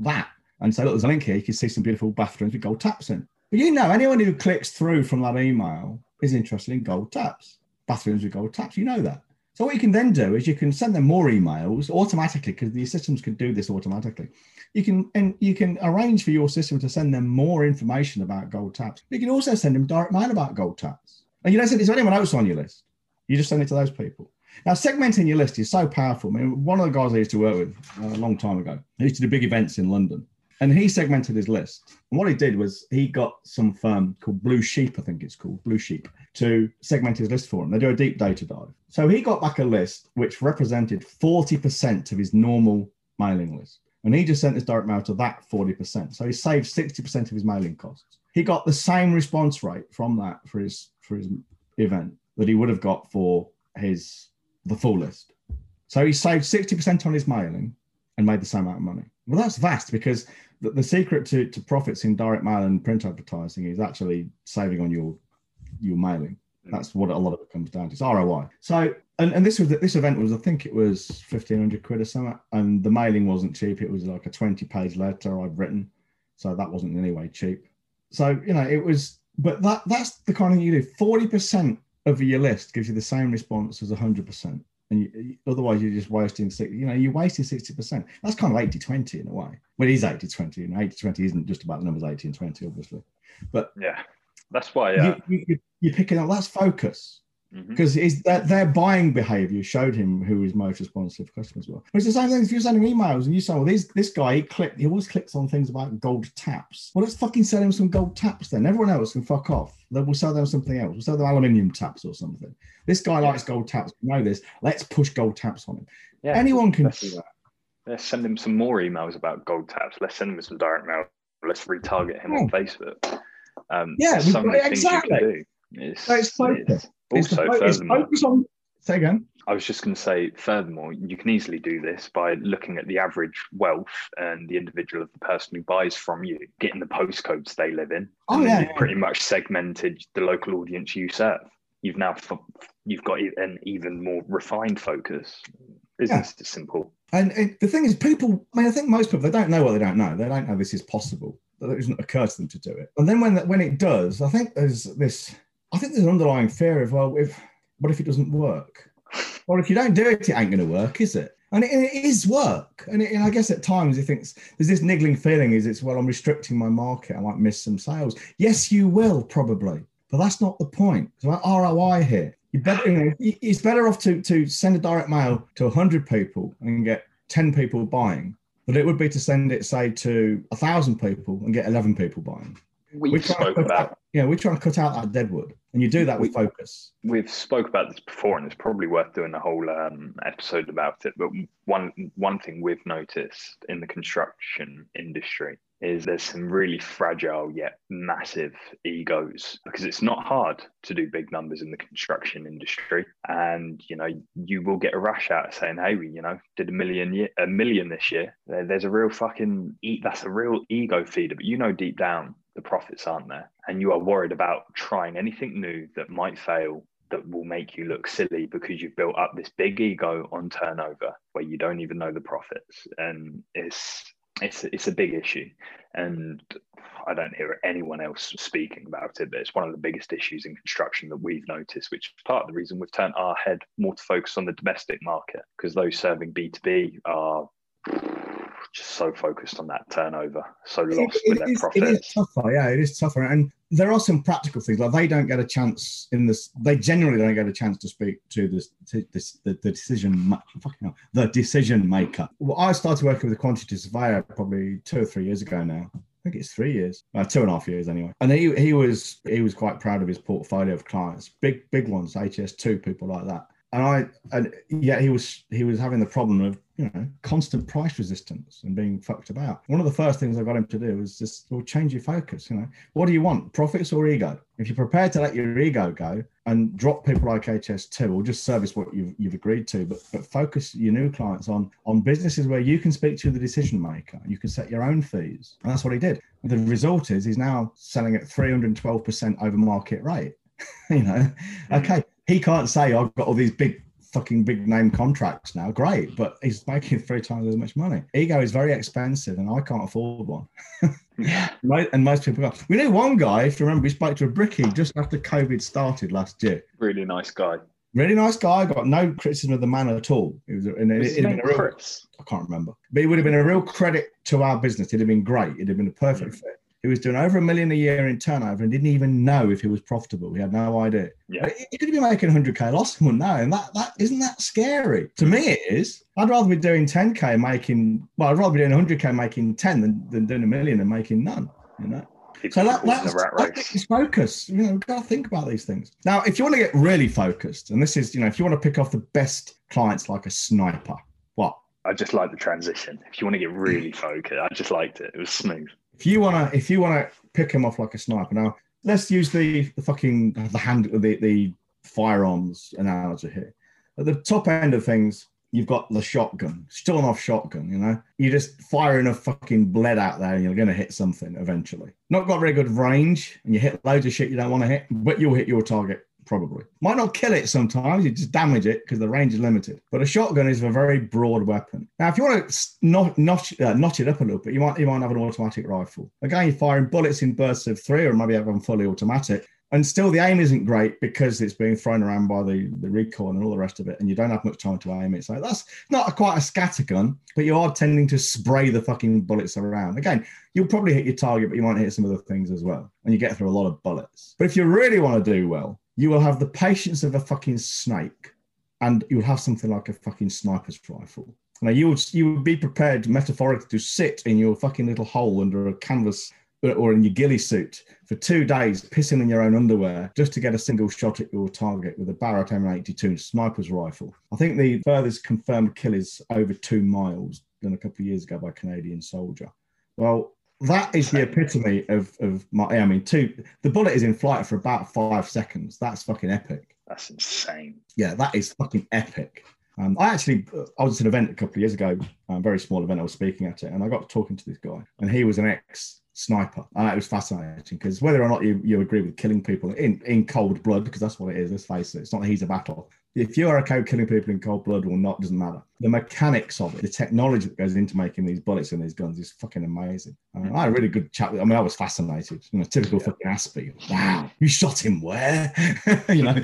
that, and say, look, there's a link here. You can see some beautiful bathrooms with gold taps in. But you know, anyone who clicks through from that email is interested in gold taps, bathrooms with gold taps. You know that. So what you can then do is you can send them more emails automatically because the systems can do this automatically. You can and you can arrange for your system to send them more information about gold taps. You can also send them direct mail about gold taps, and you don't send it to anyone else on your list. You just send it to those people. Now, segmenting your list is so powerful. I mean, one of the guys I used to work with uh, a long time ago, he used to do big events in London, and he segmented his list. And what he did was he got some firm called Blue Sheep, I think it's called Blue Sheep, to segment his list for him. They do a deep data dive. So he got back a list which represented 40% of his normal mailing list. And he just sent his direct mail to that 40%. So he saved 60% of his mailing costs. He got the same response rate from that for his for his event that he would have got for his the full list. So he saved 60% on his mailing and made the same amount of money. Well, that's vast because the, the secret to, to profits in direct mail and print advertising is actually saving on your your mailing. That's what a lot of it comes down to. It's ROI. So, and, and this was this event was I think it was fifteen hundred quid or something, and the mailing wasn't cheap. It was like a twenty page letter I've written, so that wasn't in any way cheap. So you know it was, but that that's the kind of thing you do. Forty percent of your list gives you the same response as hundred percent, and you, otherwise you're just wasting six. You know you're wasting sixty percent. That's kind of 80-20 in a way. Well, it is 80-20, and 80-20 isn't just about the numbers eighty and twenty, obviously. But yeah, that's why. You, uh, you, you're picking up that's focus because is that their buying behavior showed him who his most responsive customers were. It's the same thing if you're sending emails and you say, well, this this guy he clicked, he always clicks on things about gold taps. Well, let's fucking sell him some gold taps then. Everyone else can fuck off. Then we'll sell them something else. We'll sell them aluminium taps or something. This guy Yeah. likes gold taps. We know this. Let's push gold taps on him. yeah. Anyone can do that. Let's send him some more emails about gold taps. Let's send him some direct mail. Let's retarget him on Facebook. Um, Yeah, so got- many things you exactly. It's, So it's focus. it's- also, fo- it's focus on. Say again. I was just going to say, furthermore, you can easily do this by looking at the average wealth and the individual of the person who buys from you, getting the postcodes they live in. Oh, yeah, you've pretty much segmented the local audience you serve. You've now you've got an even more refined focus. Business is simple. And it, the thing is, people, I mean, I think most people, they don't know what they don't know. They don't know this is possible. It doesn't occur to them to do it. And then when when it does, I think there's this, I think there's an underlying fear of, well, if what if it doesn't work? Or if you don't do it, it ain't going to work, is it? And it, and it is work. And, it, and I guess at times he thinks there's this niggling feeling is it's, well, I'm restricting my market. I might miss some sales. Yes, you will probably, but that's not the point. It's about ROI here. You better, you know, it's better off to, to send a direct mail to 100 people and get 10 people buying than it would be to send it, say, to 1,000 people and get 11 people buying. We've We're trying to spoke about out, yeah, we're trying to cut out that deadwood. And you do that with focus. we've spoke about this before, and it's probably worth doing a whole um, episode about it. But one one thing we've noticed in the construction industry is there's some really fragile yet massive egos because it's not hard to do big numbers in the construction industry, and you know you will get a rush out of saying, "Hey, we you know did a million year, a million this year." There- There's a real fucking that's a real ego feeder, but you know deep down the profits aren't there, and you are worried about trying anything new that might fail that will make you look silly because you've built up this big ego on turnover where you don't even know the profits. And it's it's it's a big issue. And I don't hear anyone else speaking about it but it's one of the biggest issues in construction that we've noticed which is part of the reason we've turned our head more to focus on the domestic market because those serving B2B are just so focused on that turnover so lost It- with it their is- it profits is tougher, yeah, it is tougher. And there are some practical things like they don't get a chance in this. They generally don't get a chance to speak to this, to this the, the decision, fucking hell, the decision maker. Well, I started working with a quantity surveyor probably two or three years ago now. I think it's three years, uh, two and a half years anyway. And he he was he was quite proud of his portfolio of clients, big big ones, HS two people like that. And I and yet he was he was having the problem of you know constant price resistance and being fucked about. One of the first things I got him to do was just well change your focus. You know, what do you want, profits or ego? If you're prepared to let your ego go and drop people like HS2 or just service what you've, you've agreed to, but but focus your new clients on on businesses where you can speak to the decision maker, you can set your own fees, and that's what he did. The result is he's now selling at 312% over market rate. you know, mm. okay, he can't say I've got all these big fucking big name contracts now. Great, but he's making three times as much money. Ego is very expensive, and I can't afford one. yeah and most people go. We knew one guy, if you remember, we spoke to a brickie just after COVID started last year. really nice guy Really nice guy, got no criticism of the man at all. It was, and it, it'd been a real, I can't remember, but it would have been a real credit to our business. It'd have been great. It'd have been a perfect fit. He was doing over a million a year in turnover and didn't even know if he was profitable. He had no idea. Yeah. He could be making 100k loss and wouldn't know. And that, that isn't that scary. To me, it is. I'd rather be doing 10k making, well, I'd rather be doing 100k making 10 than, than doing a million and making none, you know? So that, that's, the that focus. You know, we've got to think about these things. Now, if you want to get really focused, and this is, you know, if you want to pick off the best clients like a sniper, what? I just like the transition. If you want to get really focused, I just liked it. It was smooth. If you want to, if you want to pick him off like a sniper. Now, let's use the, the fucking the hand the the firearms analogy here. At the top end of things, you've got the shotgun, still an off shotgun. You know, You're just firing a fucking bled out there, and you're going to hit something eventually. Not got very good range, and you hit loads of shit you don't want to hit, but you'll hit your target probably. Might not kill it sometimes, you just damage it because the range is limited. But a shotgun is a very broad weapon. Now, if you want to notch, notch, uh, notch it up a little bit, you might you might have an automatic rifle. Again, you're firing bullets in bursts of three, or maybe have them fully automatic. And still, the aim isn't great because it's being thrown around by the, the recoil and all the rest of it, and you don't have much time to aim it. So that's not a, quite a scatter gun, but you are tending to spray the fucking bullets around. Again, you'll probably hit your target, but you might hit some other things as well, and you get through a lot of bullets. But if you really want to do well, you will have the patience of a fucking snake, and you'll have something like a fucking sniper's rifle. Now you would you would be prepared metaphorically to sit in your fucking little hole under a canvas or in your ghillie suit for two days, pissing in your own underwear just to get a single shot at your target with a Barrett M82 sniper's rifle. I think the furthest confirmed kill is over two miles done a couple of years ago by a Canadian soldier. Well, that is the epitome of of my. I mean, two. The bullet is in flight for about five seconds. That's fucking epic. That's insane. Yeah, that is fucking epic. Um, I actually, I was at an event a couple of years ago, a very small event. I was speaking at it, and I got talking to this guy, and he was an ex sniper. And it was fascinating because whether or not you, you agree with killing people in, in cold blood, because that's what it is, let's face it, it's not the heat of battle. If you are okay with killing people in cold blood or not, doesn't matter. The mechanics of it, the technology that goes into making these bullets and these guns is fucking amazing. Um, I had a really good chat with. I mean, I was fascinated. You know, typical yeah. fucking Aspie. Wow, you shot him where? you know,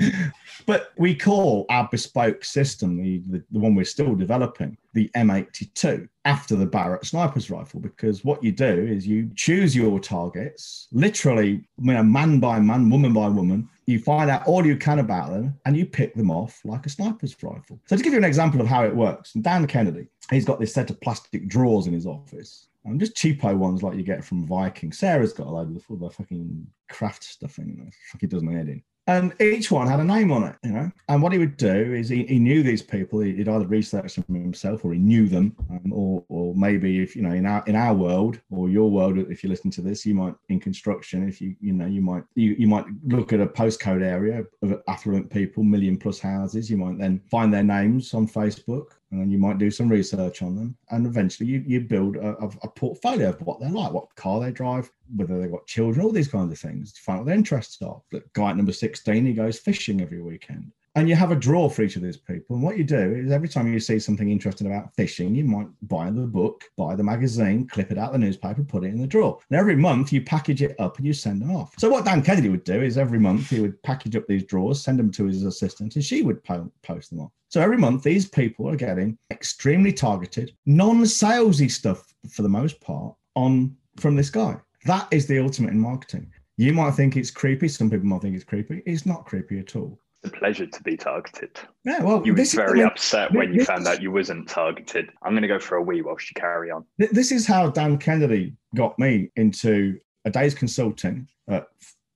but we call our bespoke system, the, the, the one we're still developing, the M82 after the Barrett sniper's rifle because what you do is you choose your targets, literally, you know, man by man, woman by woman. You find out all you can about them and you pick them off like a sniper's rifle. So, to give you an example of how it works, Dan Kennedy, he's got this set of plastic drawers in his office. And just cheapo ones like you get from Viking. Sarah's got a load of the, fucking craft stuff in there. Fuck, he does my head in and each one had a name on it, you know. And what he would do is he, he knew these people. He'd either researched them himself, or he knew them, um, or or maybe if you know in our in our world or your world, if you listen to this, you might in construction, if you you know you might you, you might look at a postcode area of affluent people, million plus houses. You might then find their names on Facebook, and you might do some research on them and eventually you, you build a, a, portfolio of what they're like what car they drive whether they've got children all these kinds of things to find what their interests are. The guy at number 16 he goes fishing every weekend and you have a draw for each of these people and what you do is every time you see something interesting about fishing you might buy the book buy the magazine clip it out the newspaper put it in the drawer and every month you package it up and you send them off so what dan kennedy would do is every month he would package up these drawers send them to his assistant and she would po- post them off so every month, these people are getting extremely targeted, non-salesy stuff for the most part on from this guy. That is the ultimate in marketing. You might think it's creepy. Some people might think it's creepy. It's not creepy at all. A pleasure to be targeted. Yeah, well, you were very is, upset when you found out you wasn't targeted. I'm going to go for a wee whilst you carry on. This is how Dan Kennedy got me into a day's consulting at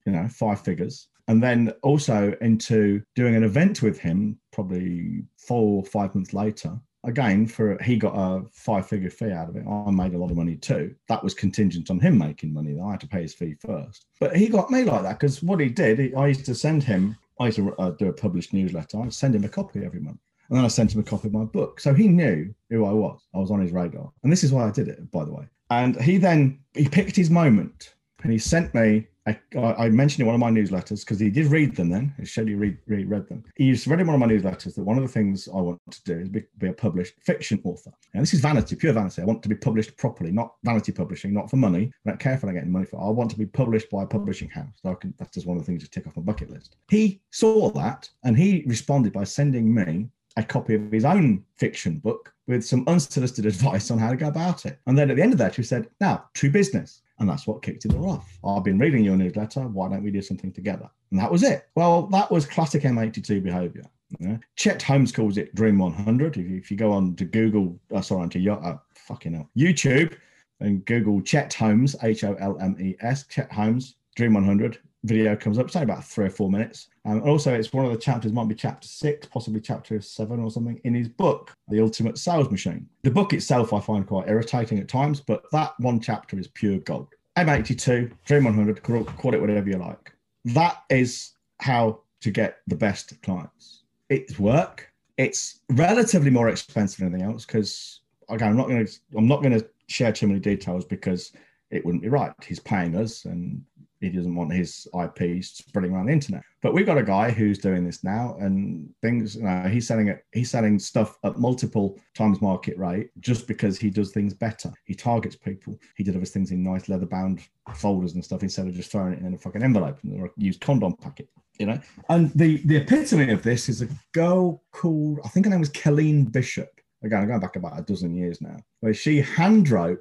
you know five figures and then also into doing an event with him probably four or five months later again for he got a five figure fee out of it i made a lot of money too that was contingent on him making money i had to pay his fee first but he got me like that because what he did he, i used to send him i used to uh, do a published newsletter. I'd send him a copy every month and then i sent him a copy of my book. So he knew who i was. I was on his radar. And this is why i did it by the way. And he then he picked his moment and he sent me I, I, mentioned in one of my newsletters because he did read them then. Shelley read, read, read them. He read in one of my newsletters that one of the things I want to do is be, be, a published fiction author. And this is vanity, pure vanity. I want to be published properly, not vanity publishing, not for money. I don't care if I get money for it. I want to be published by a publishing house. So can, that's just one of the things to tick off my bucket list. He saw that and he responded by sending me a copy of his own fiction book with some unsolicited advice on how to go about it. And then at the end of that, he said, Now, true business. And that's what kicked it all off. I've been reading your newsletter. Why don't we do something together? And that was it. Well, that was classic M82 behavior. Yeah. Chet Holmes calls it Dream 100. If you, if you go on to Google, uh, sorry, onto your, uh, fucking hell, YouTube and Google Chet Holmes, H O L M E S, Chet Holmes, Dream 100, video comes up. It's only about three or four minutes. Um, also, it's one of the chapters, might be chapter six, possibly chapter seven or something in his book, The Ultimate Sales Machine. The book itself I find quite irritating at times, but that one chapter is pure gold. M82, Dream 100, call, call it whatever you like. That is how to get the best clients. It's work. It's relatively more expensive than anything else because again, I'm not going to I'm not going to share too many details because it wouldn't be right. He's paying us, and he doesn't want his IP spreading around the internet. But we've got a guy who's doing this now, and things. You know, he's selling it. He's selling stuff at multiple times market rate just because he does things better. He targets people. He delivers things in nice leather-bound folders and stuff instead of just throwing it in a fucking envelope or a used condom packet. You know. And the the epitome of this is a girl called I think her name was Colleen Bishop. Again, I'm going back about a dozen years now, where she hand wrote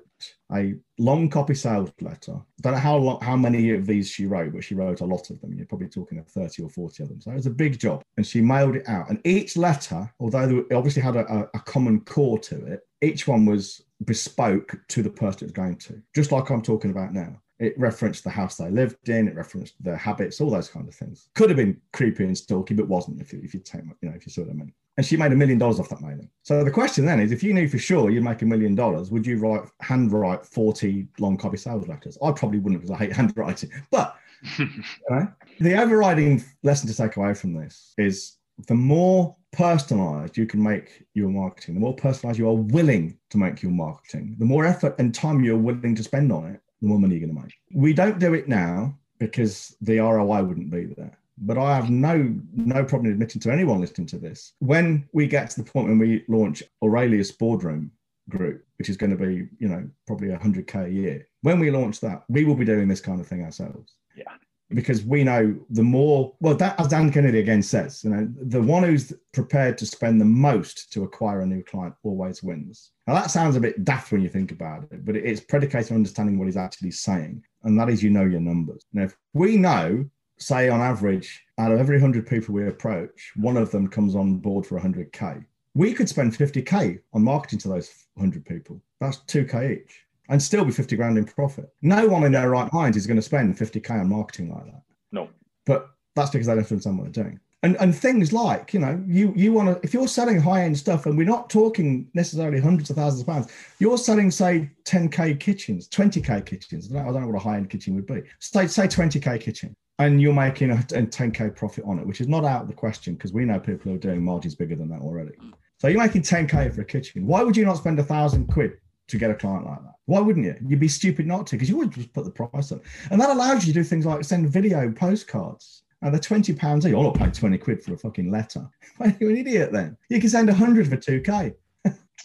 a long copy sales letter. I don't know how long, how many of these she wrote, but she wrote a lot of them. You're probably talking of 30 or 40 of them. So it was a big job. And she mailed it out. And each letter, although it obviously had a, a common core to it, each one was bespoke to the person it was going to, just like I'm talking about now. It referenced the house they lived in. It referenced their habits, all those kind of things. Could have been creepy and stalky, but wasn't. If you, if you take, you know, if you saw what I mean. And she made a million dollars off that mailing. So the question then is if you knew for sure you'd make a million dollars, would you write handwrite 40 long copy sales letters? I probably wouldn't because I hate handwriting. But you know, the overriding lesson to take away from this is the more personalized you can make your marketing, the more personalized you are willing to make your marketing, the more effort and time you're willing to spend on it, the more money you're going to make. We don't do it now because the ROI wouldn't be there but I have no no problem admitting to anyone listening to this. When we get to the point when we launch Aurelius Boardroom Group, which is going to be, you know, probably 100k a year, when we launch that, we will be doing this kind of thing ourselves. Yeah. Because we know the more, well, that as Dan Kennedy again says, you know, the one who's prepared to spend the most to acquire a new client always wins. Now that sounds a bit daft when you think about it, but it's predicated on understanding what he's actually saying, and that is you know your numbers. Now, if we know say on average, out of every 100 people we approach, one of them comes on board for 100K. We could spend 50K on marketing to those 100 people. That's 2K each and still be 50 grand in profit. No one in their right mind is going to spend 50K on marketing like that. No. But that's because they don't understand what they're doing. And, and things like, you know, you, you want to, if you're selling high end stuff, and we're not talking necessarily hundreds of thousands of pounds, you're selling, say, 10K kitchens, 20K kitchens. I don't, I don't know what a high end kitchen would be. Say, say 20K kitchen and you're making a, a 10k profit on it, which is not out of the question because we know people who are doing margins bigger than that already. So you're making 10k for a kitchen. Why would you not spend a thousand quid to get a client like that? Why wouldn't you? You'd be stupid not to because you would just put the price up, and that allows you to do things like send video postcards. And they're 20 pounds. You're not paying 20 quid for a fucking letter. Why are you an idiot then. You can send 100 for 2k.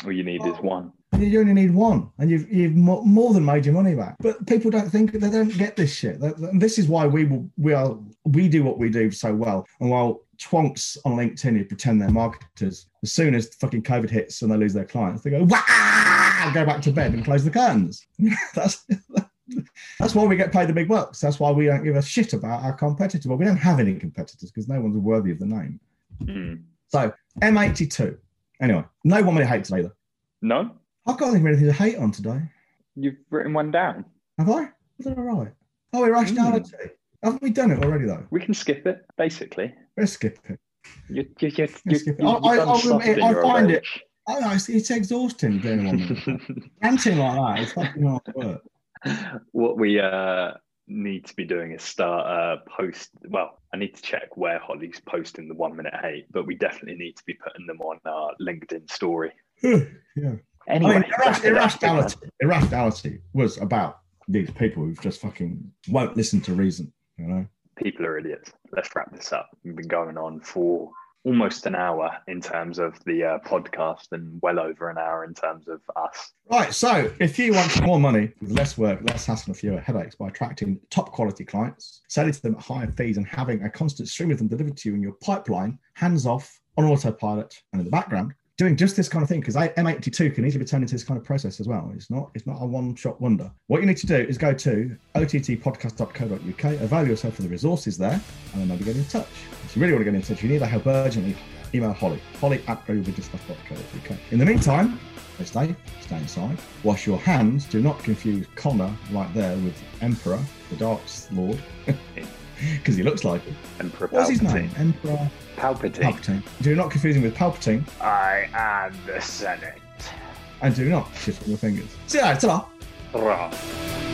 All you need is one you only need one and you've, you've more than made your money back. But people don't think they don't get this shit. This is why we we are we do what we do so well. And while twonks on linkedin who pretend they're marketers as soon as fucking covid hits and they lose their clients they go Wah! go back to bed and close the curtains. That's that's why we get paid the big bucks. That's why we don't give a shit about our competitors. Well we don't have any competitors because no one's worthy of the name. Mm. so m82 anyway no one really hates either. No I can't think of anything to hate on today. You've written one down. Have I? Was that all right? Oh, irrationality. Mm. Haven't we done it already though? We can skip it, basically. Let's skip it. You, you, you, you, skip it. I, I, I, I find it. I know it's, it's exhausting doing one. Ranting like that is fucking hard work. What we uh, need to be doing is start a post. Well, I need to check where Holly's posting the one minute hate, but we definitely need to be putting them on our LinkedIn story. yeah. Anyway, I mean, irrationality, irrationality was about these people who just fucking won't listen to reason. You know, people are idiots. Let's wrap this up. We've been going on for almost an hour in terms of the uh, podcast and well over an hour in terms of us. Right. So, if you want more money with less work, less hassle, and fewer headaches by attracting top quality clients, selling to them at higher fees, and having a constant stream of them delivered to you in your pipeline, hands off on autopilot and in the background, doing just this kind of thing because M82 can easily be turned into this kind of process as well. It's not it's not a one shot wonder. What you need to do is go to ottpodcast.co.uk, avail yourself of the resources there, and then maybe get in touch. If you really want to get in touch, you need our help urgently. Email Holly, holly at uk. In the meantime, stay safe, stay inside, wash your hands. Do not confuse Connor right there with Emperor, the Dark Lord, because he looks like it. Emperor What's his name? Emperor. Uh, Palpatine. Palpatine. Do not confuse him with Palpatine. I am the Senate. And do not shift your fingers. See you later. ta